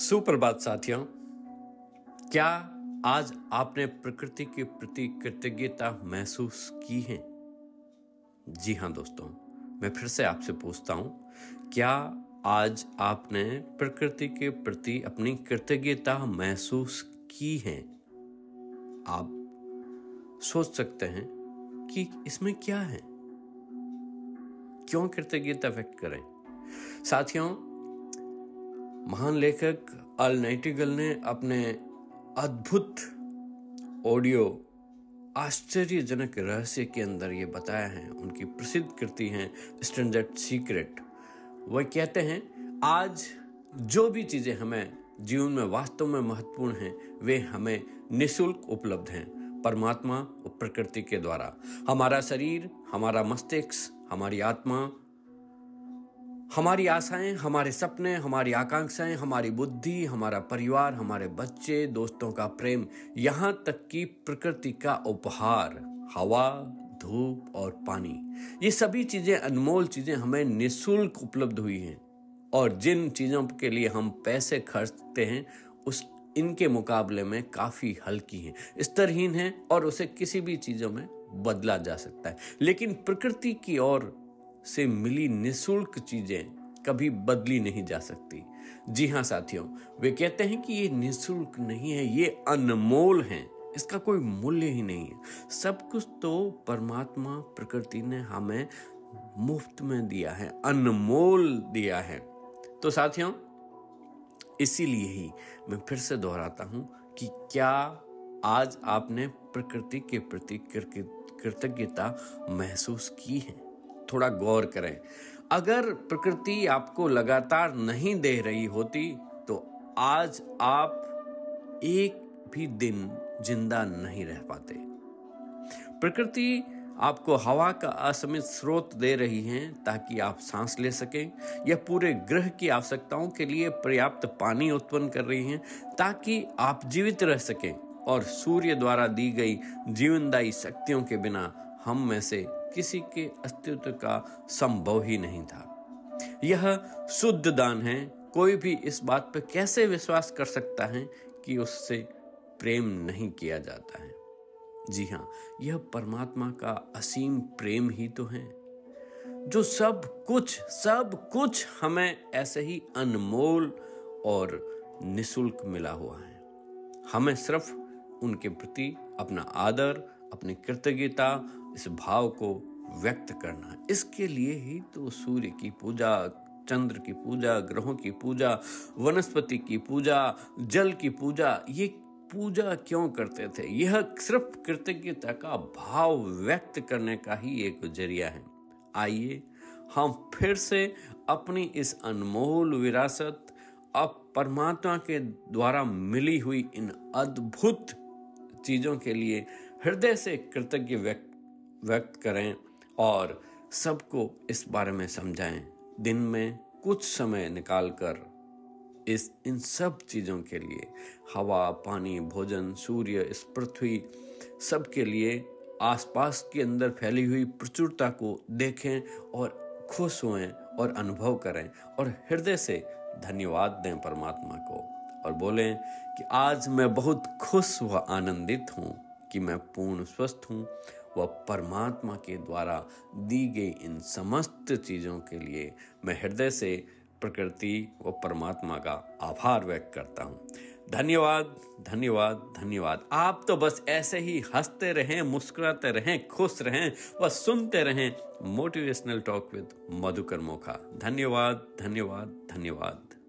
सुप्रभात साथियों, क्या आज आपने प्रकृति के प्रति कृतज्ञता महसूस की है? जी हाँ दोस्तों, मैं फिर से आपसे पूछता हूँ, क्या आज आपने प्रकृति के प्रति अपनी कृतज्ञता महसूस की है? आप सोच सकते हैं कि इसमें क्या है? क्यों कृतज्ञता व्यक्त करें? साथियों महान लेखक अल नाइटिगल ने अपने अद्भुत ऑडियो आश्चर्यजनक रहस्य के अंदर ये बताया है। उनकी प्रसिद्ध कृति है स्टैंडर्ड सीक्रेट। वह कहते हैं, आज जो भी चीज़ें हमें जीवन में वास्तव में महत्वपूर्ण हैं, वे हमें निशुल्क उपलब्ध हैं, परमात्मा और प्रकृति के द्वारा। हमारा शरीर, हमारा मस्तिष्क, हमारी आत्मा हमारी आशाएँ, हमारे सपने, हमारी आकांक्षाएँ, हमारी बुद्धि, हमारा परिवार, हमारे बच्चे, दोस्तों का प्रेम, यहाँ तक कि प्रकृति का उपहार, हवा, धूप और पानी। ये सभी चीज़ें, अनमोल चीज़ें हमें निशुल्क उपलब्ध हुई हैं। और जिन चीज़ों के लिए हम पैसे खर्चते हैं, उस, इनके मुकाबले में काफ़ी हल्की हैं, स्तरहीन हैं और उसे किसी भी चीज़ों में बदला जा सकता है। लेकिन प्रकृति की ओर से मिली निशुल्क चीज़ें कभी बदली नहीं जा सकती। जी हाँ साथियों, वे कहते हैं कि ये निशुल्क नहीं है, ये अनमोल है। इसका कोई मूल्य ही नहीं है। सब कुछ तो परमात्मा, प्रकृति ने हमें मुफ़्त में दिया है, अनमोल दिया है। तो साथियों, इसीलिए ही मैं फिर से दोहराता हूँ कि क्या आज आपने प्रकृति के प्रति कृतज्ञता महसूस की है? थोड़ा गौर करें। अगर प्रकृति आपको लगातार नहीं दे रही होती तो आज आप एक भी दिन ज़िंदा नहीं रह पाते। प्रकृति आपको हवा का असमित स्रोत दे रही है ताकि आप सांस ले सकें यह पूरे ग्रह की आवश्यकताओं के लिए पर्याप्त पानी उत्पन्न कर रही हैं ताकि आप जीवित रह सकें और सूर्य द्वारा दी गई जीवनदायी शक्तियों के बिना हम में से किसी के अस्तित्व का संभव ही नहीं था। यह शुद्ध दान है। कोई भी इस बात पर कैसे विश्वास कर सकता है कि उससे प्रेम नहीं किया जाता है? जी हाँ यह परमात्मा का असीम प्रेम ही तो है। जो सब कुछ सब कुछ हमें ऐसे ही अनमोल और निशुल्क मिला हुआ है। हमें सिर्फ़ उनके प्रति अपना आदर अपनी कृतज्ञता, इस भाव को व्यक्त करना। इसके लिए ही तो सूर्य की पूजा, चंद्र की पूजा, ग्रहों की पूजा, वनस्पति की पूजा, जल की पूजा, ये पूजा क्यों करते थे? यह सिर्फ़ कृतज्ञता का भाव व्यक्त करने का ही एक ज़रिया है। आइए हम फिर से अपनी इस अनमोल विरासत, अब परमात्मा के द्वारा मिली हुई इन अद्भुत चीज़ों के लिए हृदय से कृतज्ञ व्यक्त व्यक्त करें और सबको इस बारे में समझाएँ। दिन में कुछ समय निकालकर इस, इन सब चीज़ों के लिए, हवा, पानी, भोजन, सूर्य, इस पृथ्वी सब के लिए आसपास के अंदर फैली हुई प्रचुरता को देखें और खुश हुए और अनुभव करें और हृदय से धन्यवाद दें परमात्मा को और बोलें कि आज मैं बहुत खुश व आनंदित हूँ। कि मैं पूर्ण स्वस्थ हूँ। व परमात्मा के द्वारा दी गई इन समस्त चीज़ों के लिए मैं हृदय से प्रकृति व परमात्मा का आभार व्यक्त करता हूँ। धन्यवाद धन्यवाद धन्यवाद। आप तो बस ऐसे ही हँसते रहें, मुस्कुराते रहें, खुश रहें व सुनते रहें motivational talk with Madhukar Mokha. धन्यवाद धन्यवाद धन्यवाद।